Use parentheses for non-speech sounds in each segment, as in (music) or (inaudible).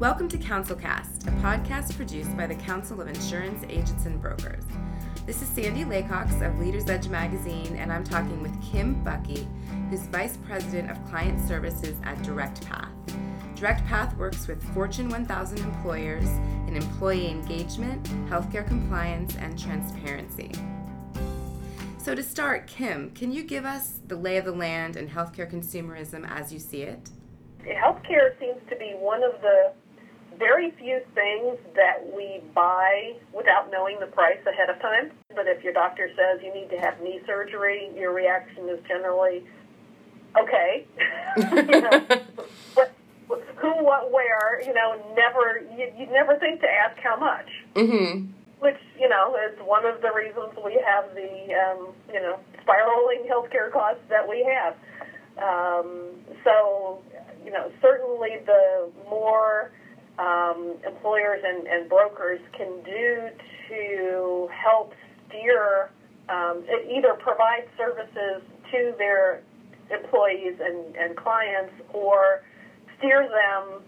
Welcome to Councilcast, a podcast produced by the Council of Insurance Agents and Brokers. This is Sandy Laycox of Leaders Edge magazine, and I'm talking with Kim Buckey, who's Vice President of Client Services at DirectPath. DirectPath works with Fortune 1000 employers in employee engagement, healthcare compliance, and transparency. So, to start, Kim, can you give us the lay of the land and healthcare consumerism as you see it? Healthcare seems to be one of the very few things that we buy without knowing the price ahead of time. But if your doctor says you need to have knee surgery, your reaction is generally, okay. (laughs) you know, (laughs) what, who, what, where, you know, never, you, you never think to ask how much. Mm-hmm. Which, you know, is one of the reasons we have the, um, you know, spiraling healthcare costs that we have. Um, so, you know, certainly the more um, employers and, and brokers can do to help steer, um, either provide services to their employees and, and clients or steer them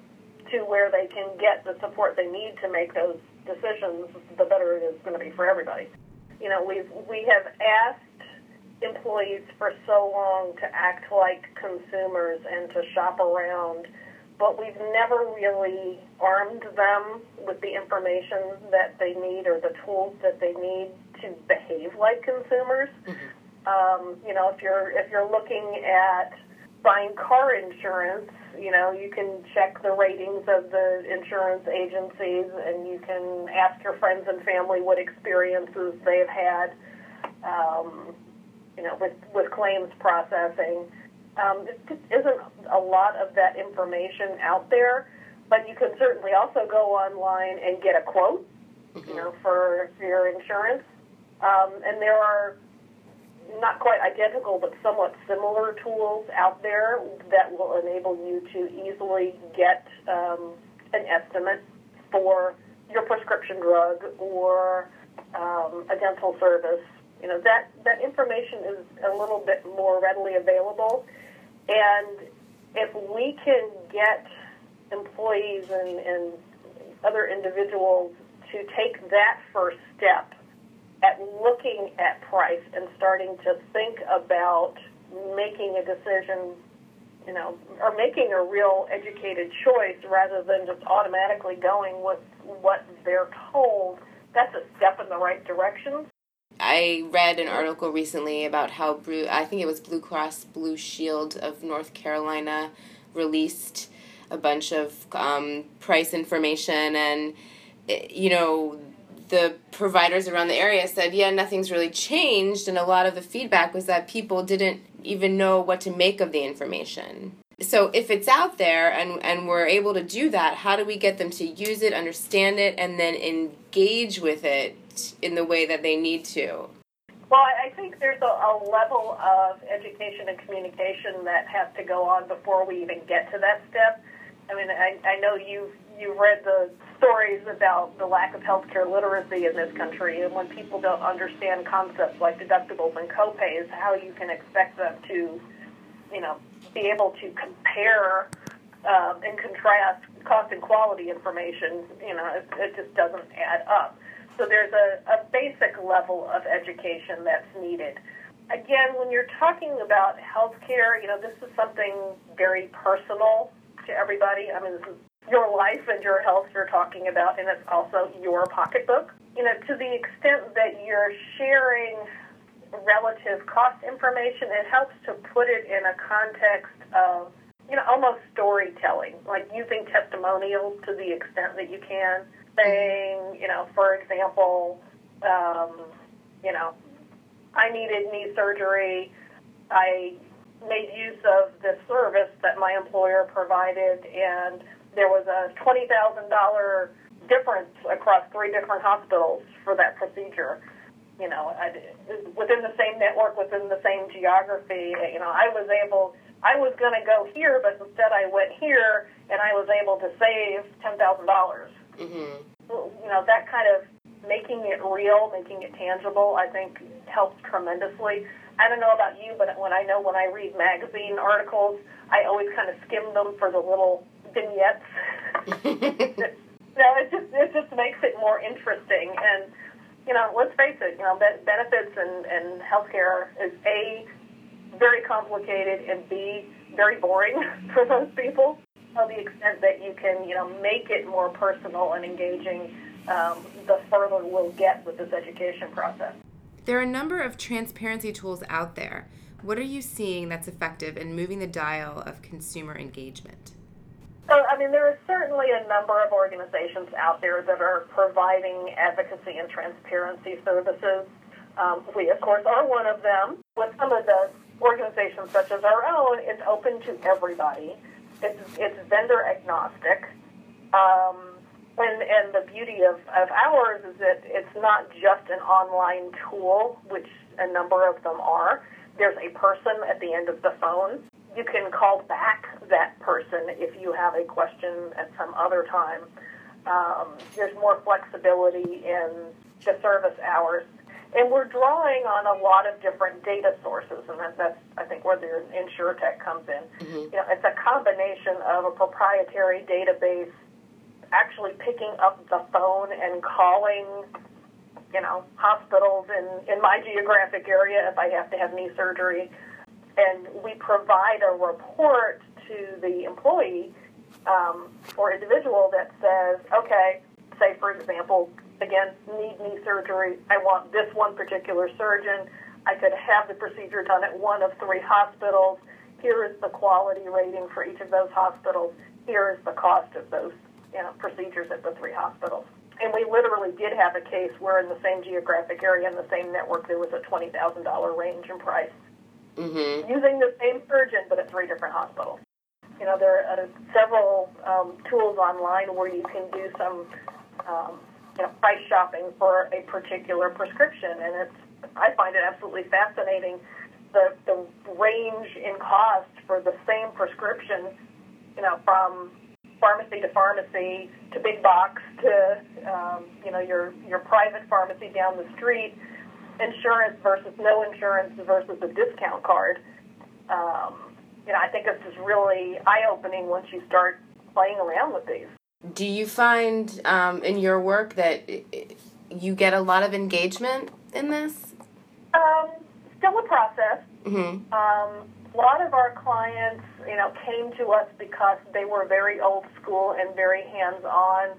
to where they can get the support they need to make those decisions, the better it is going to be for everybody. You know, we've, we have asked employees for so long to act like consumers and to shop around but we've never really armed them with the information that they need or the tools that they need to behave like consumers. Mm-hmm. Um, you know, if you're if you're looking at buying car insurance, you know, you can check the ratings of the insurance agencies, and you can ask your friends and family what experiences they've had. Um, you know, with with claims processing. Um, there just isn't a lot of that information out there, but you can certainly also go online and get a quote, mm-hmm. you know, for, for your insurance. Um, and there are not quite identical, but somewhat similar tools out there that will enable you to easily get um, an estimate for your prescription drug or um, a dental service. You know that that information is a little bit more readily available and if we can get employees and, and other individuals to take that first step at looking at price and starting to think about making a decision, you know, or making a real educated choice rather than just automatically going with what they're told, that's a step in the right direction. I read an article recently about how Blue, I think it was Blue Cross Blue Shield of North Carolina released a bunch of um, price information and eh, you know the providers around the area said yeah nothing's really changed. And a lot of the feedback was that people didn't even know what to make of the information. So if it's out there and and we're able to do that how do we get them to use it understand it and then engage with it in the way that they need to? Well, I think there's a, a level of education and communication that has to go on before we even get to that step. I mean, I, I know you've you've read the stories about the lack of healthcare literacy in this country, and when people don't understand concepts like deductibles and copays, how you can expect them to, you know, be able to compare um, and contrast cost and quality information. You know, it, it just doesn't add up. So there's a, a basic level of education that's needed. Again, when you're talking about healthcare, you know, this is something very personal to everybody. I mean, this is your life and your health you're talking about, and it's also your pocketbook. You know, to the extent that you're sharing relative cost information, it helps to put it in a context of, you know, almost storytelling, like using testimonials to the extent that you can saying, you know, for example, um, you know, I needed knee surgery. I made use of this service that my employer provided, and there was a $20,000 difference across three different hospitals for that procedure. You know, I, within the same network, within the same geography, you know, I was able, I was going to go here, but instead I went here, and I was able to save $10,000 Mm-hmm. You know, that kind of making it real, making it tangible, I think helps tremendously. I don't know about you, but when I know when I read magazine articles, I always kind of skim them for the little vignettes (laughs) no, it just it just makes it more interesting. And you know, let's face it, you know, benefits and and healthcare is a very complicated and b very boring (laughs) for most people. To the extent that you can, you know, make it more personal and engaging, um, the further we'll get with this education process. There are a number of transparency tools out there. What are you seeing that's effective in moving the dial of consumer engagement? So, I mean, there are certainly a number of organizations out there that are providing advocacy and transparency services. Um, we, of course, are one of them. With some of the organizations, such as our own, it's open to everybody. It's, it's vendor agnostic. Um, and, and the beauty of, of ours is that it's not just an online tool, which a number of them are. There's a person at the end of the phone you can call back that person if you have a question at some other time. Um, there's more flexibility in the service hours. And we're drawing on a lot of different data sources, and that, that's, I think, where the InsureTech comes in. Mm-hmm. You know, it's a combination of a proprietary database, actually picking up the phone and calling, you know, hospitals in, in my geographic area if I have to have knee surgery, and we provide a report to the employee um, or individual that says, okay, say for example, again, need knee surgery. I want this one particular surgeon. I could have the procedure done at one of three hospitals. Here is the quality rating for each of those hospitals. Here is the cost of those you know, procedures at the three hospitals. And we literally did have a case where in the same geographic area in the same network there was a $20,000 range in price mm-hmm. using the same surgeon but at three different hospitals. You know, there are several um, tools online where you can do some um, you know, price shopping for a particular prescription, and it's I find it absolutely fascinating the the range in cost for the same prescription, you know, from pharmacy to pharmacy to big box to um, you know your your private pharmacy down the street insurance versus no insurance versus a discount card. Um, you know, I think it's just really eye opening once you start playing around with these. Do you find um, in your work that you get a lot of engagement in this? Um, still a process. Mm-hmm. Um, a lot of our clients, you know, came to us because they were very old school and very hands-on,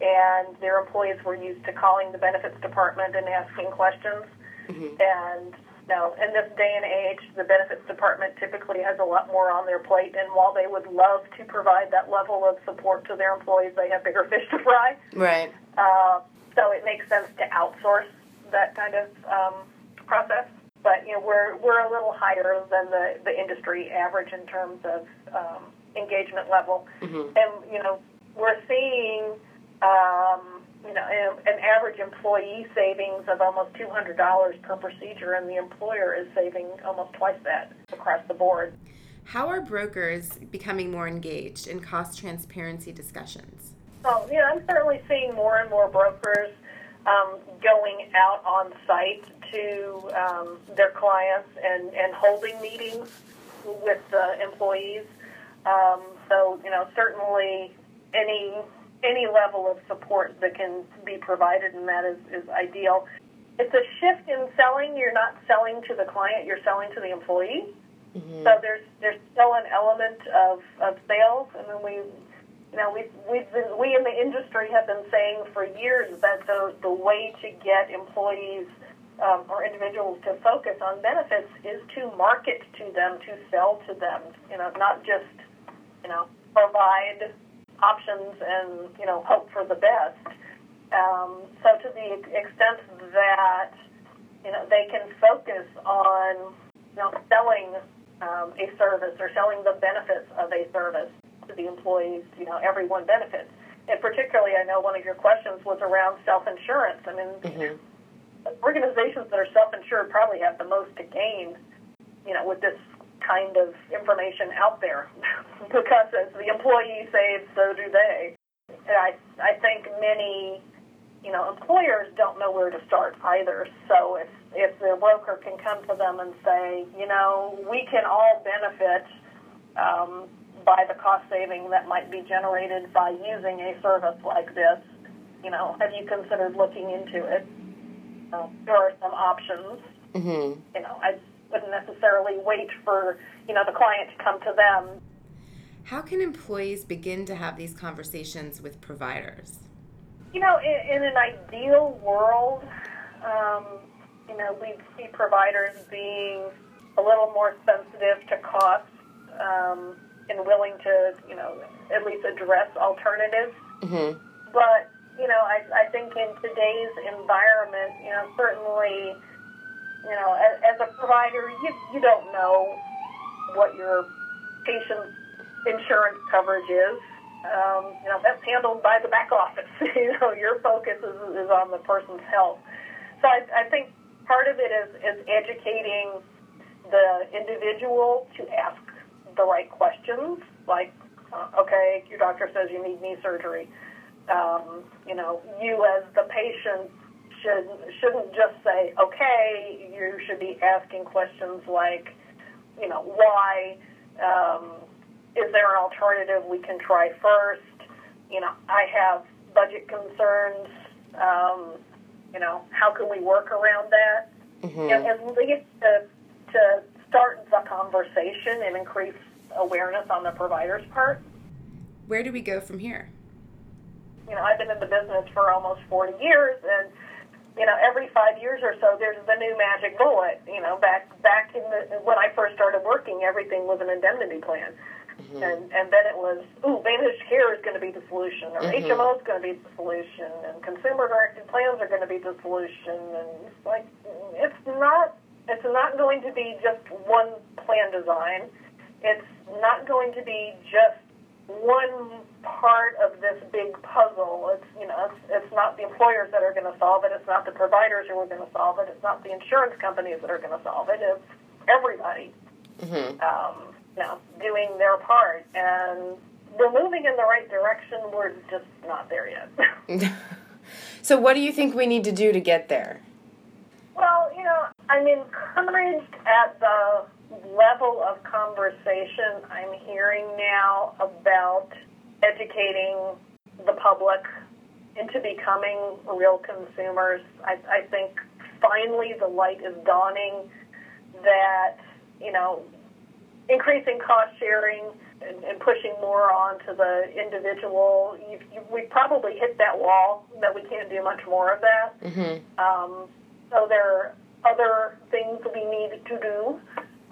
and their employees were used to calling the benefits department and asking questions. Mm-hmm. And know, in this day and age, the benefits department typically has a lot more on their plate. And while they would love to provide that level of support to their employees, they have bigger (laughs) fish to fry. Right. Uh, so it makes sense to outsource that kind of um, process. But you know, we're we're a little higher than the the industry average in terms of um, engagement level. Mm-hmm. And you know, we're seeing. Um, you know, an average employee savings of almost $200 per procedure, and the employer is saving almost twice that across the board. How are brokers becoming more engaged in cost transparency discussions? Oh, yeah, I'm certainly seeing more and more brokers um, going out on site to um, their clients and, and holding meetings with the employees. Um, so, you know, certainly any any level of support that can be provided, and that is, is ideal. It's a shift in selling. You're not selling to the client; you're selling to the employee. Mm-hmm. So there's there's still an element of, of sales, and then we, you know, we've we've been we in the industry have been saying for years that the the way to get employees um, or individuals to focus on benefits is to market to them, to sell to them. You know, not just you know provide options and you know hope for the best. Um, so to the extent that you know they can focus on you know selling um, a service or selling the benefits of a service to the employees, you know everyone benefits. And particularly, I know one of your questions was around self-insurance. I mean, mm-hmm. organizations that are self-insured probably have the most to gain, you know, with this kind of information out there (laughs) because as the employee saves, so do they. And I, I think many, you know, employers don't know where to start either. So if, if the broker can come to them and say, you know, we can all benefit um, by the cost saving that might be generated by using a service like this. You know, have you considered looking into it? Uh, there are some options. Mm-hmm. You know, I wouldn't necessarily wait for you know the client to come to them. How can employees begin to have these conversations with providers? You know, in, in an ideal world, um, you know, we'd see providers being a little more sensitive to cost um, and willing to, you know, at least address alternatives. Mm-hmm. But, you know, I, I think in today's environment, you know, certainly, you know, as, as a provider, you, you don't know what your patient's insurance coverage is. Um, you know, that's handled by the back office. (laughs) you know, your focus is, is on the person's health. So I, I think part of it is, is educating the individual to ask the right questions, like, uh, okay, your doctor says you need knee surgery. Um, you know, you as the patient should shouldn't just say, okay. You should be asking questions like, you know, why? Um, is there an alternative we can try first? You know, I have budget concerns. Um, you know, how can we work around that? Mm-hmm. And, and lead to, to start the conversation and increase awareness on the provider's part. Where do we go from here? You know, I've been in the business for almost 40 years, and you know, every five years or so, there's the new magic bullet. You know, back back in the when I first started working, everything was an indemnity plan. Mm-hmm. And and then it was, ooh, managed care is going to be the solution, or mm-hmm. HMO is going to be the solution, and consumer directed plans are going to be the solution, and it's like it's not it's not going to be just one plan design. It's not going to be just one part of this big puzzle. It's you know it's, it's not the employers that are going to solve it. It's not the providers who are going to solve it. It's not the insurance companies that are going to solve it. It's everybody. Mm-hmm. Um, you know, doing their part. And we're moving in the right direction. We're just not there yet. (laughs) so, what do you think we need to do to get there? Well, you know, I'm encouraged at the level of conversation I'm hearing now about educating the public into becoming real consumers. I, I think finally the light is dawning that, you know, increasing cost sharing and, and pushing more onto the individual, you, you, we probably hit that wall that we can't do much more of that. Mm-hmm. Um, so there are other things we need to do,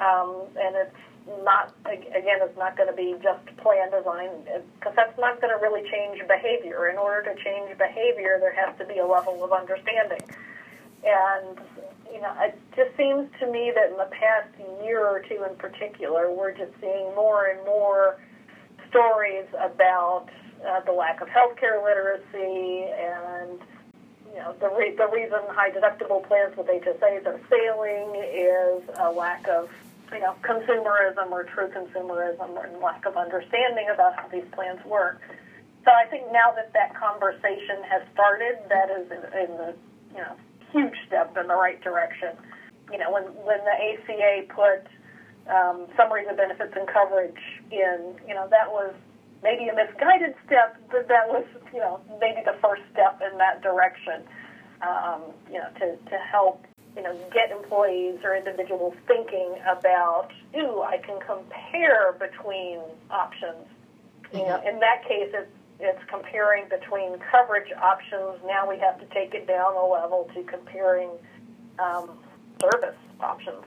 um, and it's not again, it's not going to be just plan design because that's not going to really change behavior. In order to change behavior, there has to be a level of understanding, and you know, it just seems to me that in the past year or two in particular, we're just seeing more and more stories about uh, the lack of healthcare literacy and you know the re- the reason high deductible plans with HSAs are failing is a lack of you know consumerism or true consumerism or lack of understanding about how these plans work. So I think now that that conversation has started, that is in, in the you know huge step in the right direction. You know, when when the ACA put um, summaries of benefits and coverage in, you know, that was maybe a misguided step, but that was, you know, maybe the first step in that direction. Um, you know, to to help you know get employees or individuals thinking about, ooh, I can compare between options. You know, in that case, it's it's comparing between coverage options. Now we have to take it down a level to comparing um, service options.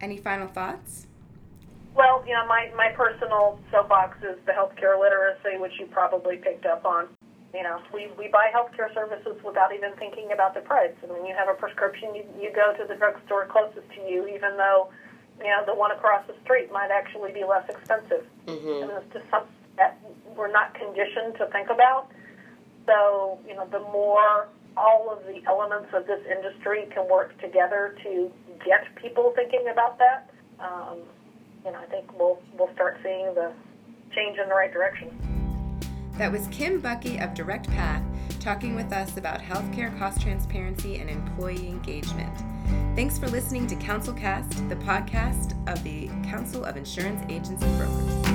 Any final thoughts? Well, you know, my, my personal soapbox is the healthcare literacy, which you probably picked up on. You know, we, we buy healthcare services without even thinking about the price. And when you have a prescription, you, you go to the drugstore closest to you, even though, you know, the one across the street might actually be less expensive. Mm-hmm. And it's just something that we're not conditioned to think about. So, you know, the more all of the elements of this industry can work together to get people thinking about that, um, you know, I think we'll we'll start seeing the change in the right direction. That was Kim Buckey of Direct Path talking with us about healthcare cost transparency and employee engagement. Thanks for listening to CouncilCast, the podcast of the Council of Insurance Agents and Brokers.